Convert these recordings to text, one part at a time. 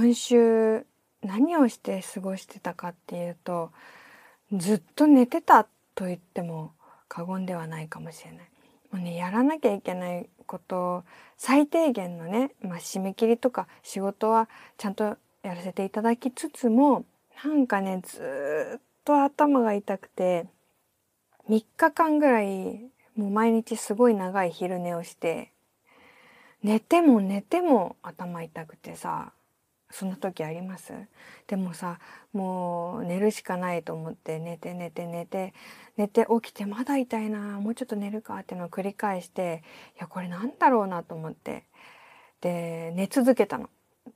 今週何をして過ごしてたかっていうとずっと寝てたと言っても過言ではないかもしれない。もうねやらなきゃいけないこと最低限のね、まあ、締め切りとか仕事はちゃんとやらせていただきつつもなんかねずっと頭が痛くて3日間ぐらいもう毎日すごい長い昼寝をして寝ても寝ても頭痛くてさそんな時あります？でもさもう寝るしかないと思って寝て寝て寝て寝て起きてまだ痛いなもうちょっと寝るかっていうのを繰り返していやこれなんだろうなと思ってで寝続けたの。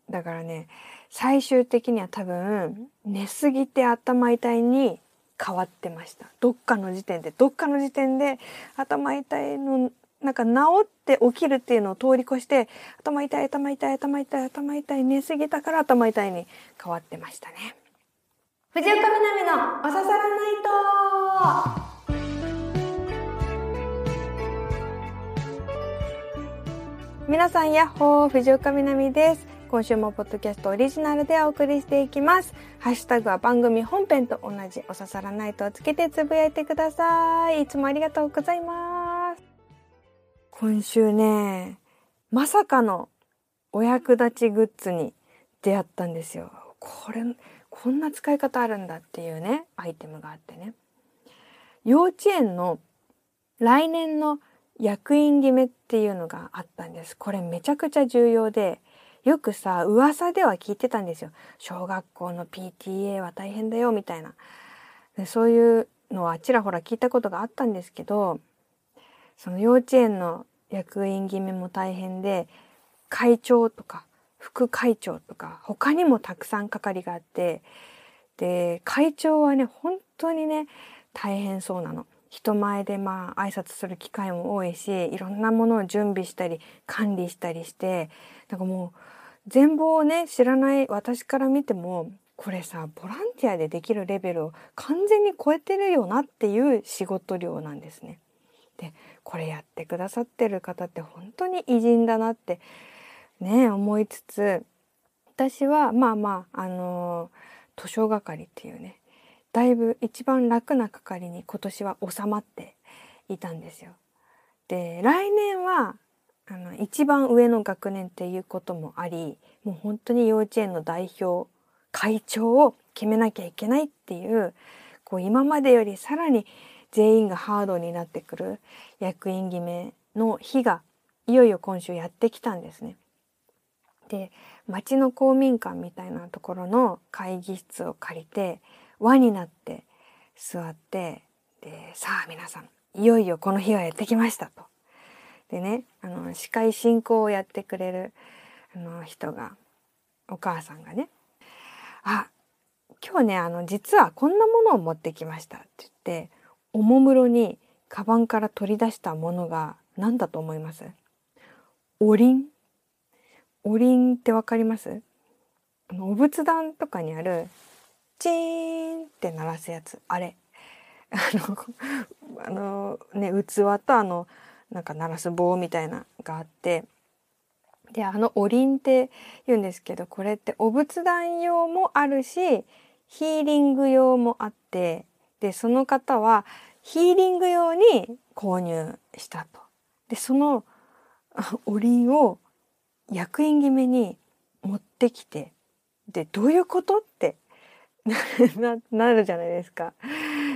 だからね最終的には多分寝すぎて頭痛いに変わってましたどっかの時点でどっかの時点で頭痛いのなんか治って起きるっていうのを通り越して頭痛い頭痛い頭痛い頭痛い寝すぎたから頭痛いに変わってましたね。藤岡みなみのおささらないと皆さんやっほー藤岡みなみです。今週もポッドキャストオリジナルでお送りしていきます。ハッシュタグは番組本編と同じおささらないとをつけてつぶやいてください。いつもありがとうございます。今週ね、まさかのお役立ちグッズに出会ったんですよ。これ、こんな使い方あるんだっていうね、アイテムがあってね。幼稚園の来年の役員決めっていうのがあったんです。これめちゃくちゃ重要で、よくさ、噂では聞いてたんですよ。小学校の PTA は大変だよ、みたいな。そういうのはちらほら聞いたことがあったんですけど、その幼稚園の役員決めも大変で会長とか副会長とか他にもたくさん係があってで会長はね本当にね大変そうなの。人前でまあ挨拶する機会も多いしいろんなものを準備したり管理したりしてなんかもう全貌をね知らない私から見てもこれさボランティアでできるレベルを完全に超えてるよなっていう仕事量なんですね。でこれやってくださってる方って本当に偉人だなってね思いつつ私はまあまああの図書係っていうねだいぶ一番楽な係に今年は収まっていたんですよ。で来年はあの一番上の学年っていうこともありもう本当に幼稚園の代表会長を決めなきゃいけないっていうこう今までよりさらに全員がハードになってくる役員決めの日がいよいよ今週やってきたんですね。で町の公民館みたいなところの会議室を借りて輪になって座ってでさあ皆さんいよいよこの日がやってきましたと。でねあの司会進行をやってくれるあの人がお母さんがね「あ今日ねあの実はこんなものを持ってきました」って言っておもむろにカバンから取り出したものが何だと思います？おりん？おりんってわかります？あのお仏壇とかにあるチーンって鳴らすやつ。あれ。あのあのね器とあのなんか鳴らす棒みたいながあって。であのおりんって言うんですけどこれってお仏壇用もあるしヒーリング用もあって。でその方はヒーリング用に購入したと。でその おりんを役員決めに持ってきてでどういうことって なるじゃないですか。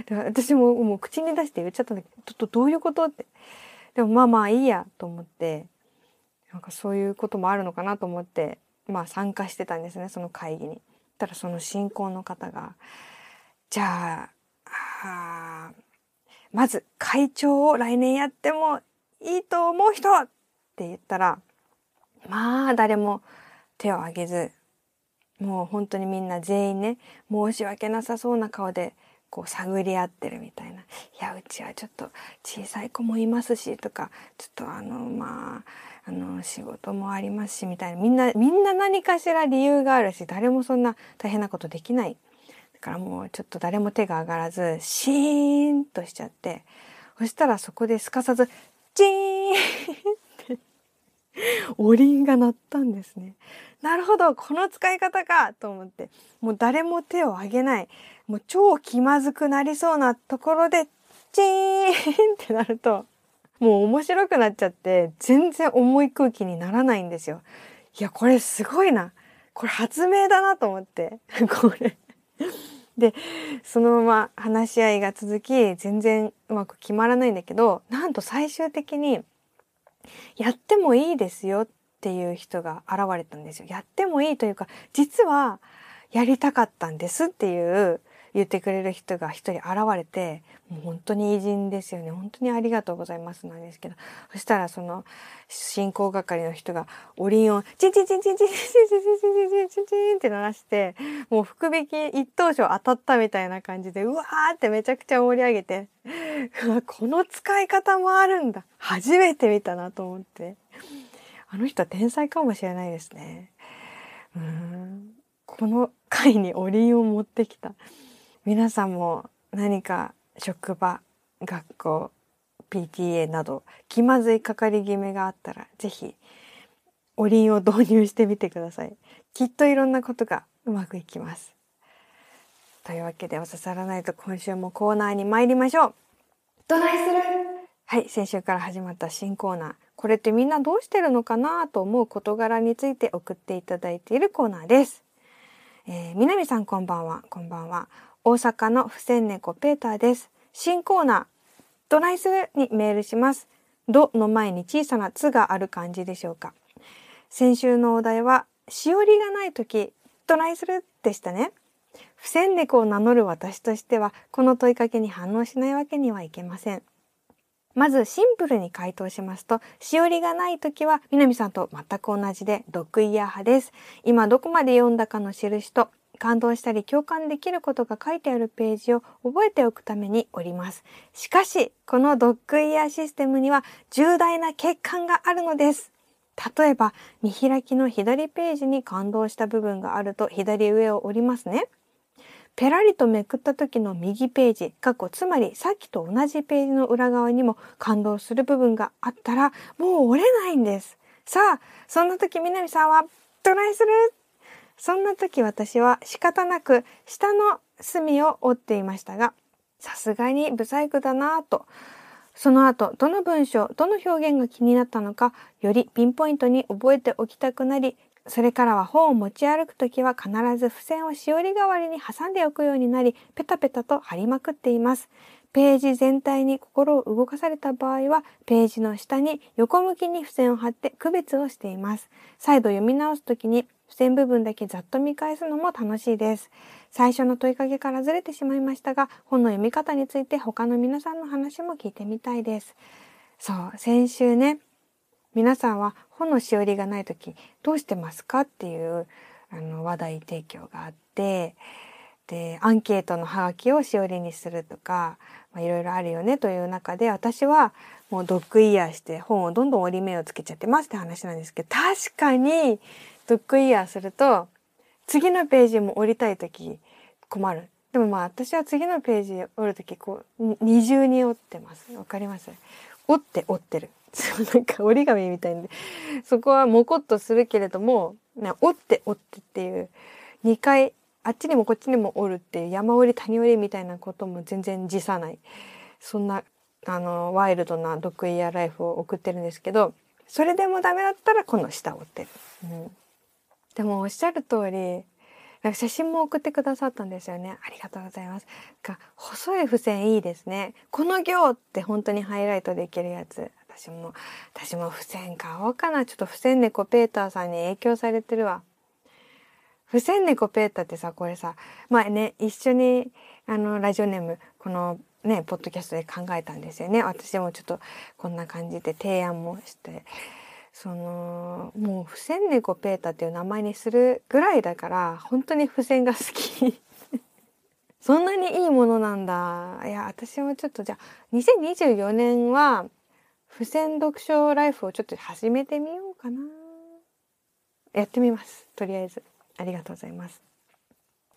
私ももう口に出して言っちゃったんだけどちょっとどういうことってでもまあまあいいやと思ってなんかそういうこともあるのかなと思ってまあ参加してたんですねその会議に。たらその進行の方が「じゃああまず会長を来年やってもいいと思う人って言ったら、まあ誰も手を挙げず、もう本当にみんな全員ね、申し訳なさそうな顔でこう探り合ってるみたいな。いや、うちはちょっと小さい子もいますしとか、ちょっとあの、まあ、あの、仕事もありますしみたいな。みんな、みんな何かしら理由があるし、誰もそんな大変なことできないだからもうちょっと誰も手が上がらず、シーンとしちゃって、そしたらそこですかさず、チーンって、おりんが鳴ったんですね。なるほどこの使い方かと思って。もう誰も手を挙げない。もう超気まずくなりそうなところでチーンってなるともう面白くなっちゃって全然重い空気にならないんですよ。いやこれすごいな。これ発明だなと思って。これ。でそのまま話し合いが続き全然うまく決まらないんだけどなんと最終的にやってもいいですよっていう人が現れたんですよ。やってもいいというか実はやりたかったんですっていう言ってくれる人が一人現れてもう本当に偉人ですよね。本当にありがとうございますなんですけど。そしたらその進行係の人がおりんをチンチンチンチンチンチンチンチンチンチンチンチンチンって鳴らしてもう福引き一等賞当たったみたいな感じでうわーってめちゃくちゃ盛り上げてこの使い方もあるんだ。初めて見たなと思って。あの人は天才かもしれないですね。うん。この回におりんを持ってきた。皆さんも何か職場学校 PTA など気まずいかかり決めがあったら是非おりんを導入してみてください。きっといろんなことがうまくいきます。というわけでお刺さらないと今週もコーナーに参りましょう。どないする？はい先週から始まった新コーナー。これってみんなどうしてるのかなと思う事柄について送っていただいているコーナーです。えー、南さんこんばんは、こんばんは。大阪の不戦猫ペーターです。新コーナー、ドライスにメールします。ドの前に小さなつがある感じでしょうか。先週のお題は、しおりがないとき、ドライするでしたね。不戦猫を名乗る私としては、この問いかけに反応しないわけにはいけません。まずシンプルに回答しますと、しおりがないときは、南さんと全く同じで、ドッグイヤー派です。今どこまで読んだかの印と、感動したり共感できることが書いてあるページを覚えておくためにおります。しかし、このドッグイヤーシステムには重大な欠陥があるのです。例えば、見開きの左ページに感動した部分があると左上を折りますね。ペラリとめくった時の右ページ、過去つまりさっきと同じページの裏側にも感動する部分があったらもう折れないんです。さあ、そんな時南さんはトライする？そんな時私は仕方なく下の隅を折っていましたが、さすがにブサイクだなぁと。その後、どの文章、どの表現が気になったのか、よりピンポイントに覚えておきたくなり、それからは本を持ち歩くときは必ず付箋をしおり代わりに挟んでおくようになり、ペタペタと貼りまくっています。ページ全体に心を動かされた場合は、ページの下に横向きに付箋を貼って区別をしています。再度読み直すときに付箋部分だけざっと見返すのも楽しいです。最初の問いかけからずれてしまいましたが、本の読み方について他の皆さんの話も聞いてみたいです。そう、先週ね、皆さんは本のしおりがない時どうしてますかっていうあの話題提供があって、で、アンケートのハガキをしおりにするとか、いろいろあるよねという中で、私はもうドッグイヤーして本をどんどん折り目をつけちゃってますって話なんですけど、確かにドッグイヤーすると、次のページも折りたい時困る。でもまあ私は次のページ折る時こう二重に折ってます。わかります？折って折ってる。なんか折り紙みたいで、そこはもこっとするけれども、折って折ってっていう。2回あっちにもこっちにも折るっていう山折り谷折りみたいなことも全然辞さない。そんなあのワイルドなドッグイヤーライフを送ってるんですけどそれでもダメだったらこの下を折ってる、うん、でもおっしゃる通りなんか写真も送ってくださったんですよね。ありがとうございます。が細い付箋いいですね。この行って本当にハイライトできるやつ。私も私も付箋買おうかなちょっと付箋猫ペーターさんに影響されてるわ。付箋猫ペーターってさこれさまあね一緒にあのラジオネームこのねポッドキャストで考えたんですよね。私もちょっとこんな感じで提案もして。そのもう付箋猫ペーターっていう名前にするぐらいだから本当に付箋が好き。そんなにいいものなんだ。いや私もちょっとじゃあ2024年は付箋読書ライフをちょっと始めてみようかなやってみますとりあえず。ありがとうございます。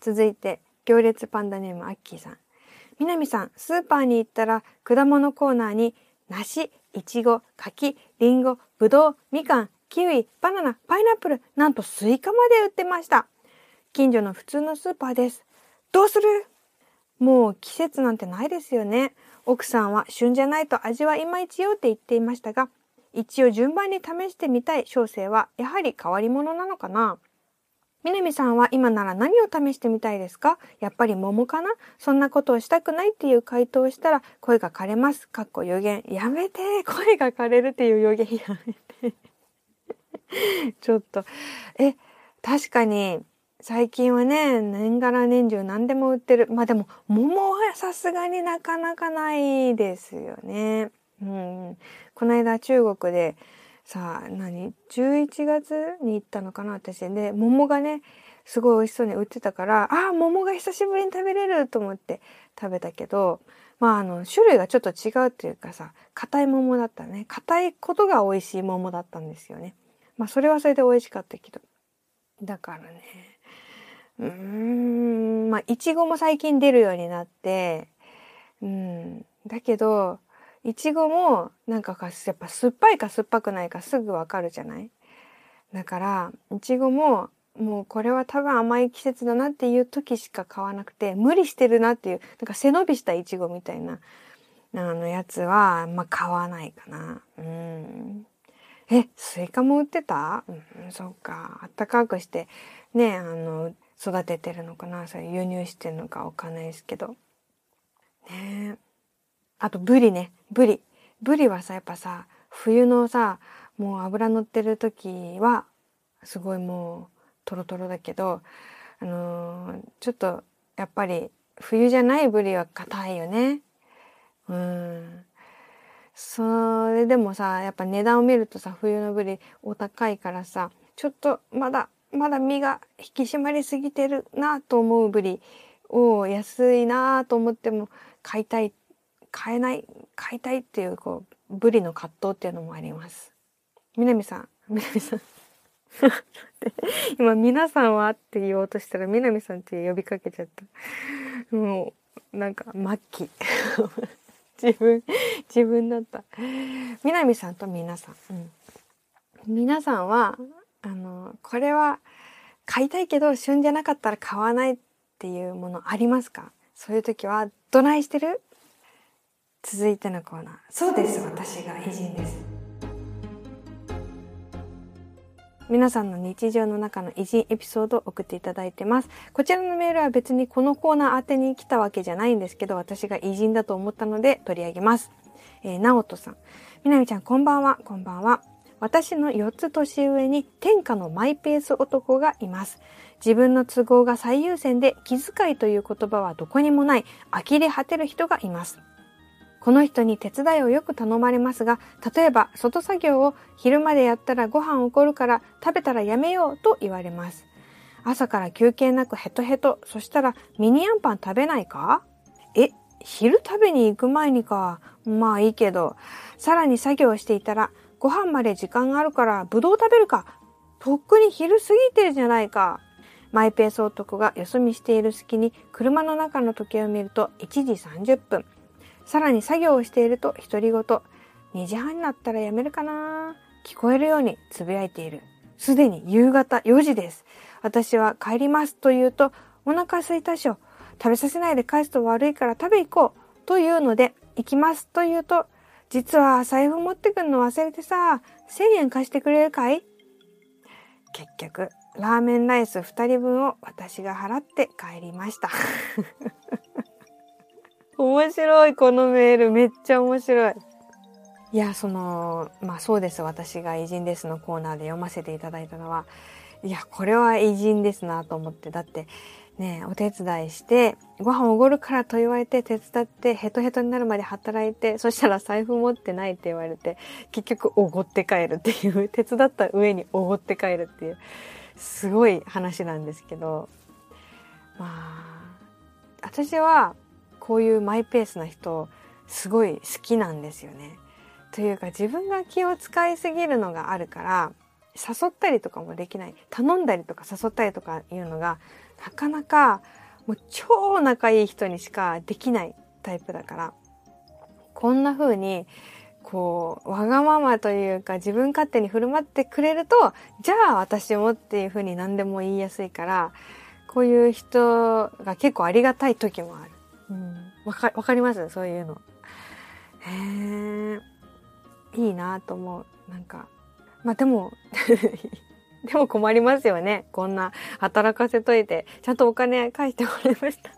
続いて、行列パンダネームアッキーさん。南さん、スーパーに行ったら果物コーナーに梨、いちご、柿、りんご、ぶどう、みかん、キウイ、バナナ、パイナップル、なんとスイカまで売ってました。近所の普通のスーパーです。どうする？もう季節なんてないですよね。奥さんは旬じゃないと味はいまいちよって言っていましたが、一応順番に試してみたい小生はやはり変わり者なのかな南さんは今なら何を試してみたいですか？やっぱり桃かな？そんなことをしたくないっていう回答をしたら声が枯れます。かっこ予言。やめて声が枯れるっていう予言やめてちょっと。え、確かに最近はね、年がら年中何でも売ってる。まあでも、桃はさすがになかなかないですよね。うん。この間中国で、さあ、何 ?11 月に行ったのかな私で、桃がね、すごい美味しそうに売ってたから、ああ、桃が久しぶりに食べれると思って食べたけど、まあ、あの、種類がちょっと違うっていうかさ、硬い桃だったね。硬いことが美味しい桃だったんですよね。まあ、それはそれで美味しかったけど。だからね。うーん、まあ、いちごも最近出るようになって、うん。だけど、いちごもなんかやっぱ酸っぱいか酸っぱくないかすぐわかるじゃない？だからいちごももうこれは多分甘い季節だなっていう時しか買わなくて無理してるなっていうなんか背伸びしたいちごみたいなあのやつはまあ買わないかな。うんえスイカも売ってた、うん、そっかあったかくしてねあの育ててるのかな？それ輸入してるのかわかんないですけど。ねあとブリね。ブリ。ブリはさやっぱさ冬のさもう脂乗ってる時はすごいもうトロトロだけどあのー、ちょっとやっぱり冬じゃないブリは硬いよね。うん。それでもさやっぱ値段を見るとさ冬のブリお高いからさちょっとまだまだ身が引き締まりすぎてるなと思うブリ。を安いなと思っても買いたい買えない買いたいっていうこうブリの葛藤っていうのもあります。南さん。南さん。今皆さんはって言おうとしたら南さんって呼びかけちゃった。もうなんか末期。自分自分だった。南さんと皆さん、うん、皆さんはあのこれは買いたいけど旬じゃなかったら買わないっていうものありますか？そういう時はどないしてる？続いてのコーナー。そうです。私が偉人です。皆さんの日常の中の偉人エピソードを送っていただいてます。こちらのメールは別にこのコーナー宛てに来たわけじゃないんですけど私が偉人だと思ったので取り上げます。えー、直人さん。みなみちゃんこんばんは。こんばんは私の4つ年上に天下のマイペース男がいます自分の都合が最優先で気遣いという言葉はどこにもない呆れ果てる人がいますこの人に手伝いをよく頼まれますが、例えば外作業を昼までやったらご飯怒るから食べたらやめようと言われます。朝から休憩なくヘトヘト、そしたらミニアンパン食べないか？え、昼食べに行く前にか。まあいいけど。さらに作業していたら、ご飯まで時間があるからぶどう食べるか。とっくに昼過ぎてるじゃないか。マイペース男がよそ見している隙に車の中の時計を見ると1時30分。さらに作業をしていると独り言、2時半になったらやめるかな聞こえるようにつぶやいている。すでに夕方4時です。私は帰りますと言うと、お腹空いたしょ。食べさせないで返すと悪いから食べ行こう。というので、行きますと言うと、実は財布持ってくんの忘れてさ、1000円貸してくれるかい？結局、ラーメンライス2人分を私が払って帰りました。面白い、このメール。めっちゃ面白い。いや、その、まあそうです。私が偉人ですのコーナーで読ませていただいたのは、いや、これは偉人ですなと思って。だって、ね、お手伝いして、ご飯おごるからと言われて手伝ってヘトヘトになるまで働いて、そしたら財布持ってないって言われて、結局おごって帰るっていう、手伝った上におごって帰るっていう、すごい話なんですけど、まあ、私はこういうマイペースな人すごい好きなんですよね。というか自分が気を使いすぎるのがあるから誘ったりとかもできない頼んだりとか誘ったりとかいうのがなかなかもう超仲いい人にしかできないタイプだからこんな風にこう、わがままというか自分勝手に振る舞ってくれると、じゃあ私もっていうふうに何でも言いやすいから、こういう人が結構ありがたい時もある。うん。わか、かります？そういうの。へえ。いいなと思う。なんか。まあでも でも困りますよね。こんな働かせといて、ちゃんとお金返してもらいました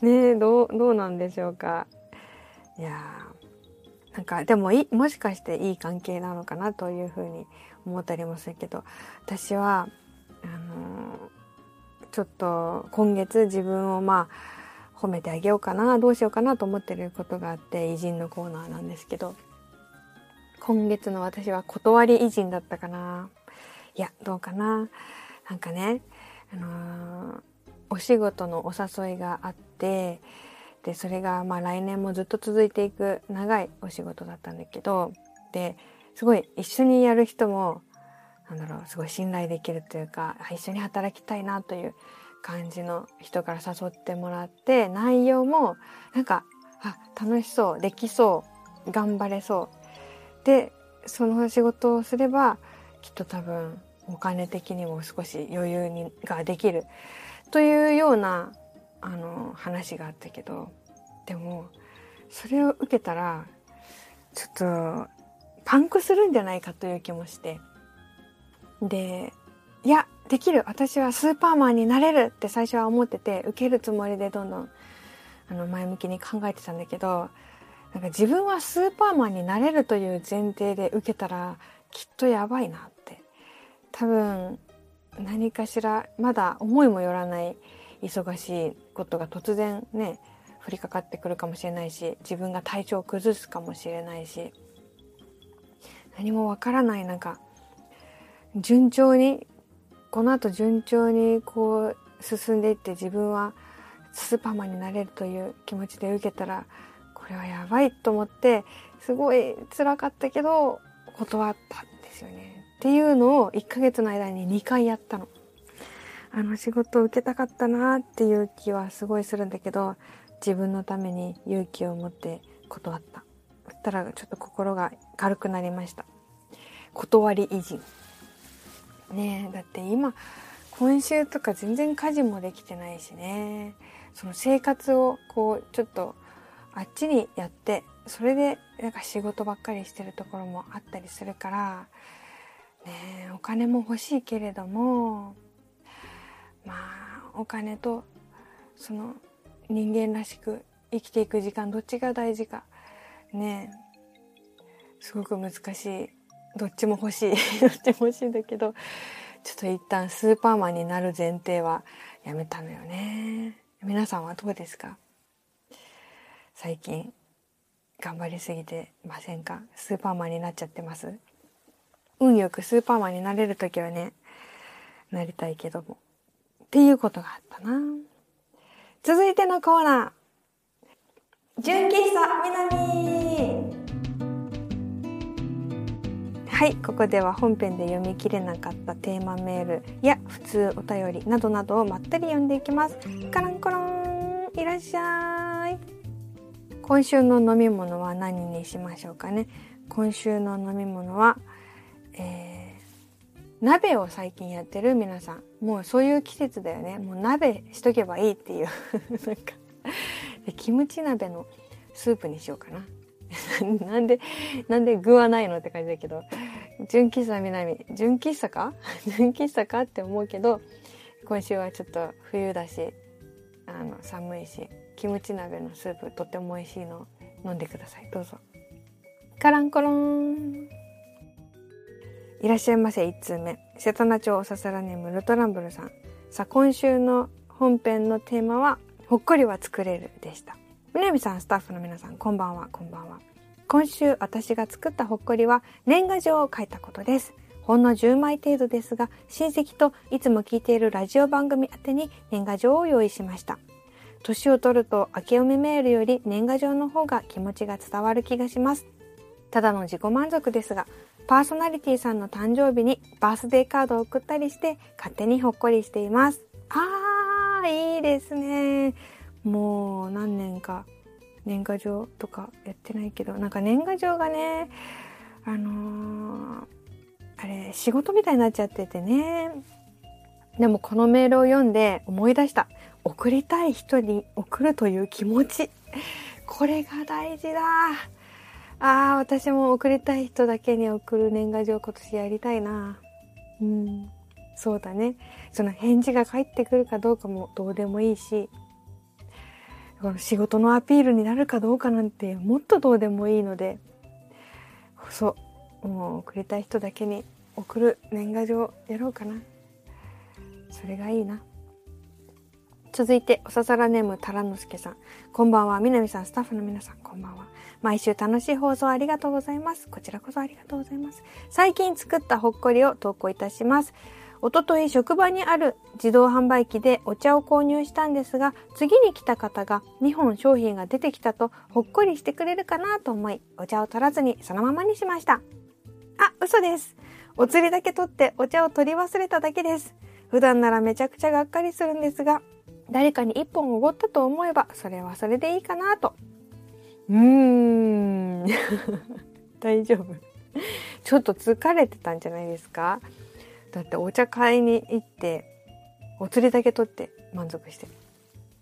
ねえ、どう、どうなんでしょうか。いやー、なんか、でもい、もしかしていい関係なのかなというふうに思ったりもするけど、私は、あのー、ちょっと今月自分をまあ、褒めてあげようかな、どうしようかなと思ってることがあって、偉人のコーナーなんですけど、今月の私は断り偉人だったかな。いや、どうかな。なんかね、あのー、お仕事のお誘いがあって、で、それがまあ来年もずっと続いていく長いお仕事だったんだけど、で、すごい一緒にやる人も、なんだろう、すごい信頼できるというか、一緒に働きたいなという感じの人から誘ってもらって、内容も、なんか、あ、楽しそう、できそう、頑張れそう。で、その仕事をすれば、きっと多分お金的にも少し余裕にができるというようなあの話があったけどでもそれを受けたらちょっとパンクするんじゃないかという気もして。でいやできる。私はスーパーマンになれるって最初は思ってて受けるつもりでどんどんあの前向きに考えてたんだけどなんか自分はスーパーマンになれるという前提で受けたらきっとやばいなって多分何かしらまだ思いもよらない忙しいことが突然ね降りかかってくるかもしれないし自分が体調を崩すかもしれないし何もわからない中順調にこの後順調にこう進んでいって自分はスーパーマンになれるという気持ちで受けたらこれはやばいと思ってすごい辛かったけど断ったんですよね。っていうのを1ヶ月の間に2回やったの。あの仕事を受けたかったなっていう気はすごいするんだけど、自分のために勇気を持って断った。そしたらちょっと心が軽くなりました。断り維持。ねえ、だって今、今週とか全然家事もできてないしね。その生活をこう、ちょっとあっちにやって、それでなんか仕事ばっかりしてるところもあったりするから、ねお金も欲しいけれどもまあお金とその人間らしく生きていく時間どっちが大事かねすごく難しい。どっちも欲しい どっちも欲しいんだけどちょっと一旦スーパーマンになる前提はやめたのよね。皆さんはどうですか？最近頑張りすぎてませんか？スーパーマンになっちゃってます？運よくスーパーマンになれる時はね、なりたいけども。っていうことがあったな。続いてのコーナー。純喫茶南はい、ここでは本編で読み切れなかったテーマメールや普通お便りなどなどをまったり読んでいきます。カランコロンいらっしゃい。今週の飲み物は何にしましょうかね。今週の飲み物は、えー、鍋を最近やってる皆さん。もうそういう季節だよね。もう鍋しとけばいいっていう なんかキムチ鍋のスープにしようかな。なんで、なんで具はないのって感じだけど、純喫茶南、純喫茶か？純喫茶かって思うけど、今週はちょっと冬だし、あの、寒いし、キムチ鍋のスープとっても美味しいの飲んでください。どうぞ。カランコロン。いらっしゃいませ、1通目。瀬戸内町おささらネームルトランブルさん。さあ、今週の本編のテーマは、ほっこりは作れるでした。みなみさん、スタッフの皆さん、こんばんは、こんばんは。今週私が作ったほっこりは年賀状を書いたことです。ほんの10枚程度ですが、親戚といつも聞いているラジオ番組宛てに年賀状を用意しました。年を取ると明け読みメールより年賀状の方が気持ちが伝わる気がします。ただの自己満足ですが、パーソナリティさんの誕生日にバースデーカードを送ったりして勝手にほっこりしています。あー、いいですね。もう何年か、年賀状とかやってないけど、なんか年賀状がね、あのー、あれ、仕事みたいになっちゃっててね。でもこのメールを読んで思い出した。送りたい人に送るという気持ち。これが大事だ。ああ、私も送りたい人だけに送る年賀状今年やりたいな。うん。そうだね。その返事が返ってくるかどうかもどうでもいいし、この仕事のアピールになるかどうかなんてもっとどうでもいいので、そう、もう送りたい人だけに送る年賀状やろうかな。それがいいな。続いて、おささらネームたらのすけさん。こんばんは。みなみさん、スタッフの皆さん、こんばんは。毎週楽しい放送ありがとうございます。こちらこそありがとうございます。最近作ったほっこりを投稿いたします。おととい職場にある自動販売機でお茶を購入したんですが、次に来た方が2本商品が出てきたとほっこりしてくれるかなと思い、お茶を取らずにそのままにしました。あ、嘘です。お釣りだけ取ってお茶を取り忘れただけです。普段ならめちゃくちゃがっかりするんですが、誰かに1本おごったと思えば、それはそれでいいかなと。うーん。大丈夫。ちょっと疲れてたんじゃないですか？だってお茶買いに行ってお釣りだけ取って満足して。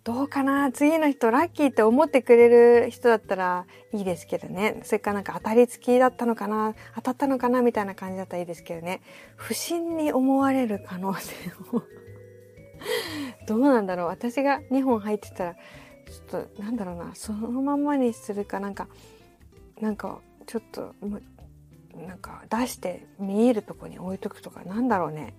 どうかな？次の人ラッキーって思ってくれる人だったらいいですけどね。それかなんか当たり付きだったのかな？当たったのかな？みたいな感じだったらいいですけどね。不審に思われる可能性も。どうなんだろう。私が2本入ってたらちょっとなんだろうな。そのままにするかなんかなんかちょっとなんか出して見えるとこに置いとくとかなんだろうね。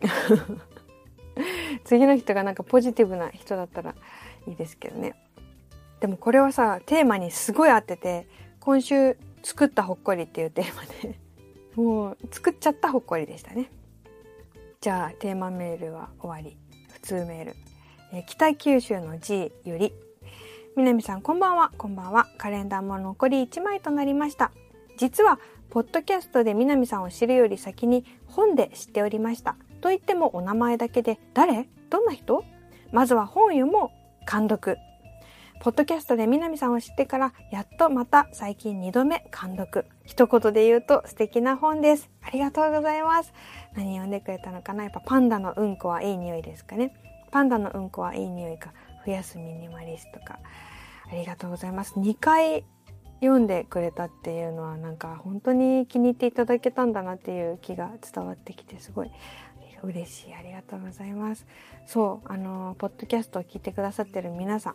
次の人がなんかポジティブな人だったらいいですけどね。でもこれはさテーマにすごい合ってて今週作ったほっこりっていうテーマでもう作っちゃったほっこりでしたね。じゃあテーマメールは終わり。普通メール、え北九州の G より。南さんこんばんは。こんばんは。カレンダーも残り1枚となりました。実はポッドキャストで南さんを知るより先に本で知っておりました。と言ってもお名前だけで誰？どんな人？まずは本読もう。監読ポッドキャストで南さんを知ってからやっとまた最近2度目監読。一言で言うと素敵な本です。ありがとうございます。何読んでくれたのかな？やっぱパンダのうんこはいい匂いですかね。パンダのうんこはいい匂いか増やすミニマリストか。ありがとうございます。2回読んでくれたっていうのはなんか本当に気に入っていただけたんだなっていう気が伝わってきてすごい。嬉しい。ありがとうございます。そうあのポッドキャストを聞いてくださってる皆さん。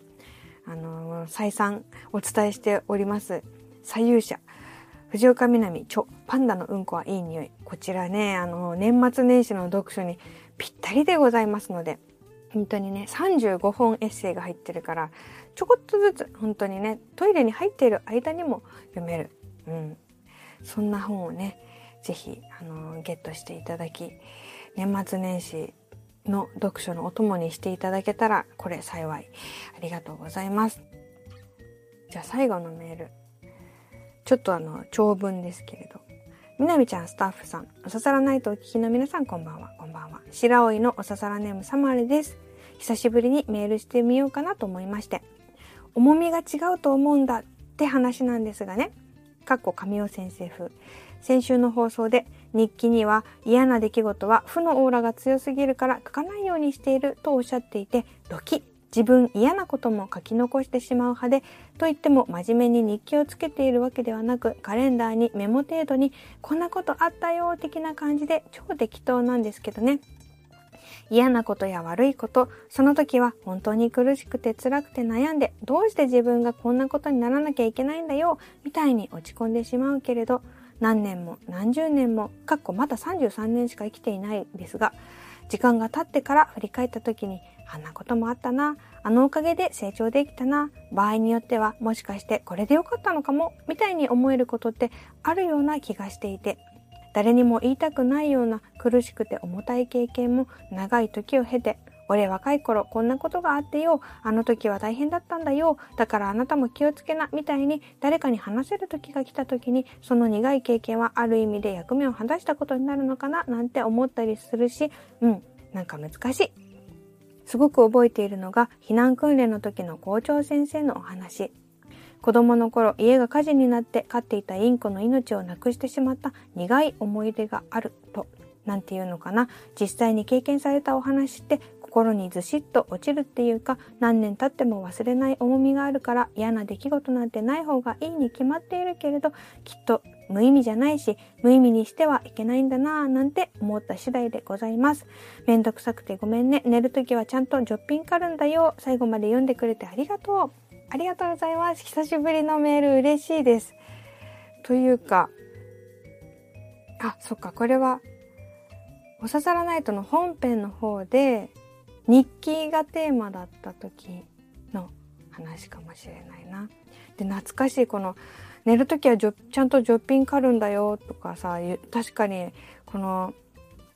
あの再三お伝えしております。左右者藤岡みなみ著パンダのうんこはいい匂い。こちらねあの年末年始の読書にぴったりでございますので本当にね35本エッセイが入ってるからちょこっとずつ本当にねトイレに入っている間にも読める、うん、そんな本をね是非あのゲットしていただき年末年始の読書のお供にしていただけたらこれ幸いありがとうございますじゃあ最後のメールちょっとあの長文ですけれどみなみちゃんスタッフさん、おささらないとお聞きの皆さんこんばんは、こんばんは。白老のおささらネームサマルです。久しぶりにメールしてみようかなと思いまして。重みが違うと思うんだって話なんですがね。かっこ神尾先生風。先週の放送で日記には嫌な出来事は負のオーラが強すぎるから書かないようにしているとおっしゃっていてドキ自分嫌なことも書き残してしまう派でといっても真面目に日記をつけているわけではなくカレンダーにメモ程度にこんなことあったよ的な感じで超適当なんですけどね。嫌なことや悪いこと、その時は本当に苦しくて辛くて悩んで、どうして自分がこんなことにならなきゃいけないんだよ、みたいに落ち込んでしまうけれど、何年も何十年も、かっこまだ33年しか生きていないですが、時間が経ってから振り返った時に、あんなこともあったな、あのおかげで成長できたな、場合によってはもしかしてこれでよかったのかも、みたいに思えることってあるような気がしていて、誰にも言いたくないような苦しくて重たい経験も長い時を経て俺若い頃こんなことがあってよあの時は大変だったんだよだからあなたも気をつけなみたいに誰かに話せる時が来た時にその苦い経験はある意味で役目を果たしたことになるのかななんて思ったりするしうんなんか難しいすごく覚えているのが避難訓練の時の校長先生のお話子供の頃家が火事になって飼っていたインコの命をなくしてしまった苦い思い出があると。なんていうのかな実際に経験されたお話って心にずしっと落ちるっていうか何年経っても忘れない重みがあるから嫌な出来事なんてない方がいいに決まっているけれどきっと無意味じゃないし無意味にしてはいけないんだなぁなんて思った次第でございます。めんどくさくてごめんね。寝るときはちゃんとジョッピンカるんだよ。最後まで読んでくれてありがとう。ありがとうございます。久しぶりのメール嬉しいです。というか、あ、そっか、これは、おささらナイトの本編の方で、日記がテーマだった時の話かもしれないな。で、懐かしいこの、寝るときはちゃんとジョッピンカるんだよとかさ、確かに、この、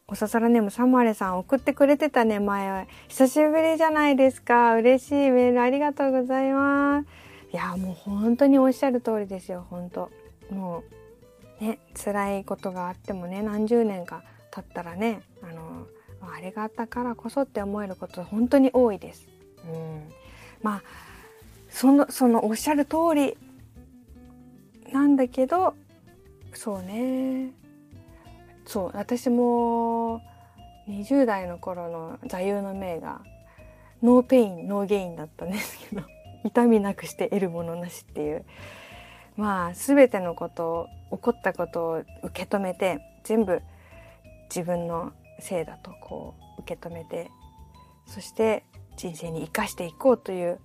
おささらネームサマレさん送ってくれてたね、前は。久しぶりじゃないですか。嬉しいメールありがとうございます。いや、もう本当におっしゃる通りですよ、本当もう、ね、辛いことがあってもね、何十年か経ったらね、あの、あれがあったからこそって思えること本当に多いです。うん。まあ、その、そのおっしゃる通りなんだけど、そうね。そう私も20代の頃の座右の銘が no pain no gain だったんですけど 痛みなくして得るものなしっていうまあ全てのこと起こったことを受け止めて全部自分のせいだとこう受け止めてそして人生に生かしていこうという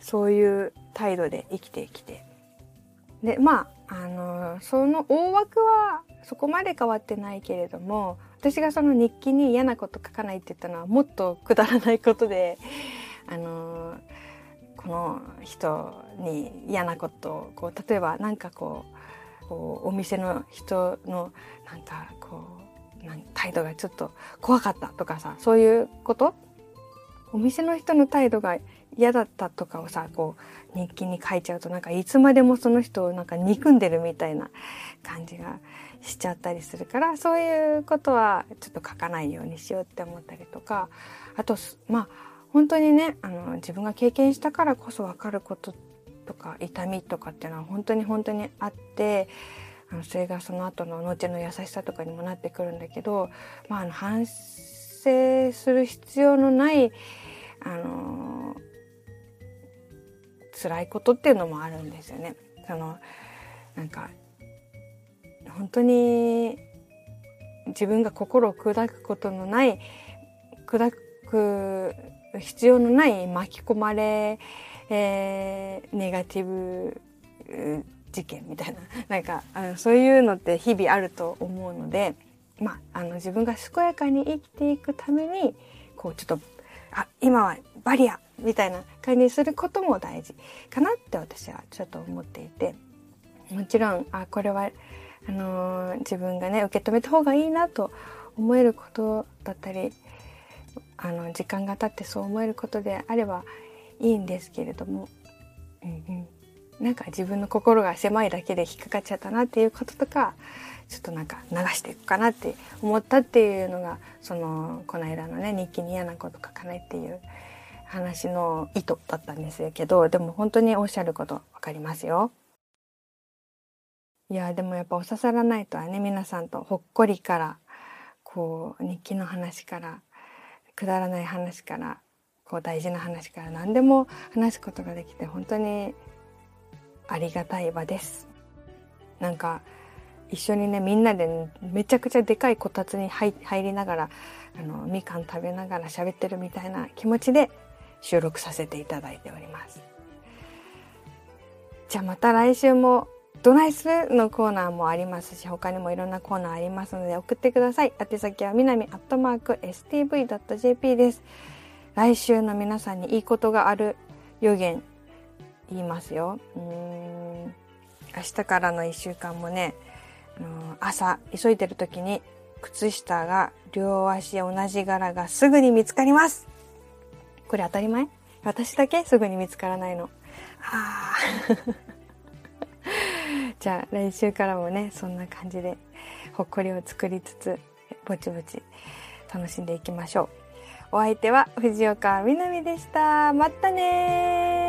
そういう態度で生きてきて。でまああのその大枠はそこまで変わってないけれども私がその日記に嫌なこと書かないって言ったのはもっとくだらないことであのこの人に嫌なことをこう例えば何かこうこうお店の人のなんかこう態度がちょっと怖かったとかさそういうこと？お店の人の態度が嫌だったとかをさこう日記に書いちゃうとなんかいつまでもその人をなんか憎んでるみたいな感じがしちゃったりするからそういうことはちょっと書かないようにしようって思ったりとかあとまあ本当にねあの自分が経験したからこそ分かることとか痛みとかっていうのは本当に本当にあってそれがその後の後の優しさとかにもなってくるんだけど、まあ、あの反省する必要のないあの辛いことっていうのもあるんですよね。そのなんか本当に自分が心を砕くことのない砕く必要のない巻き込まれ、えー、ネガティブ事件みたいな。なんかあのそういうのって日々あると思うので、まあ、あの自分が健やかに生きていくためにこうちょっとあ今はバリアみたいな感じにすることも大事かなって私はちょっと思っていて。もちろんあこれはあのー、自分がね受け止めた方がいいなと思えることだったりあの時間が経ってそう思えることであればいいんですけれども、うんうん、なんか自分の心が狭いだけで引っかかっちゃったなっていうこととかちょっとなんか流していくかなって思ったっていうのがそのこの間のね日記に嫌なこと書かないっていう話の意図だったんですけどでも本当におっしゃること分かりますよ。いやでもやっぱお刺さらないとはね皆さんとほっこりからこう日記の話からくだらない話からこう大事な話から何でも話すことができて本当にありがたい場です。なんか一緒にねみんなで、ね、めちゃくちゃでかいこたつに入りながらあのみかん食べながら喋ってるみたいな気持ちで収録させていただいております。じゃあまた来週もどないするのコーナーもありますし、他にもいろんなコーナーありますので送ってください。宛先はみなみアットマーク stv.jp です。来週の皆さんにいいことがある予言言いますよ。うーん明日からの1週間もね、あの朝急いでる時に靴下が両足同じ柄がすぐに見つかります。これ当たり前？私だけ？すぐに見つからないの。ああ。じゃあ来週からもねそんな感じでほっこりを作りつつぼちぼち楽しんでいきましょうお相手は藤岡みなみでしたまたね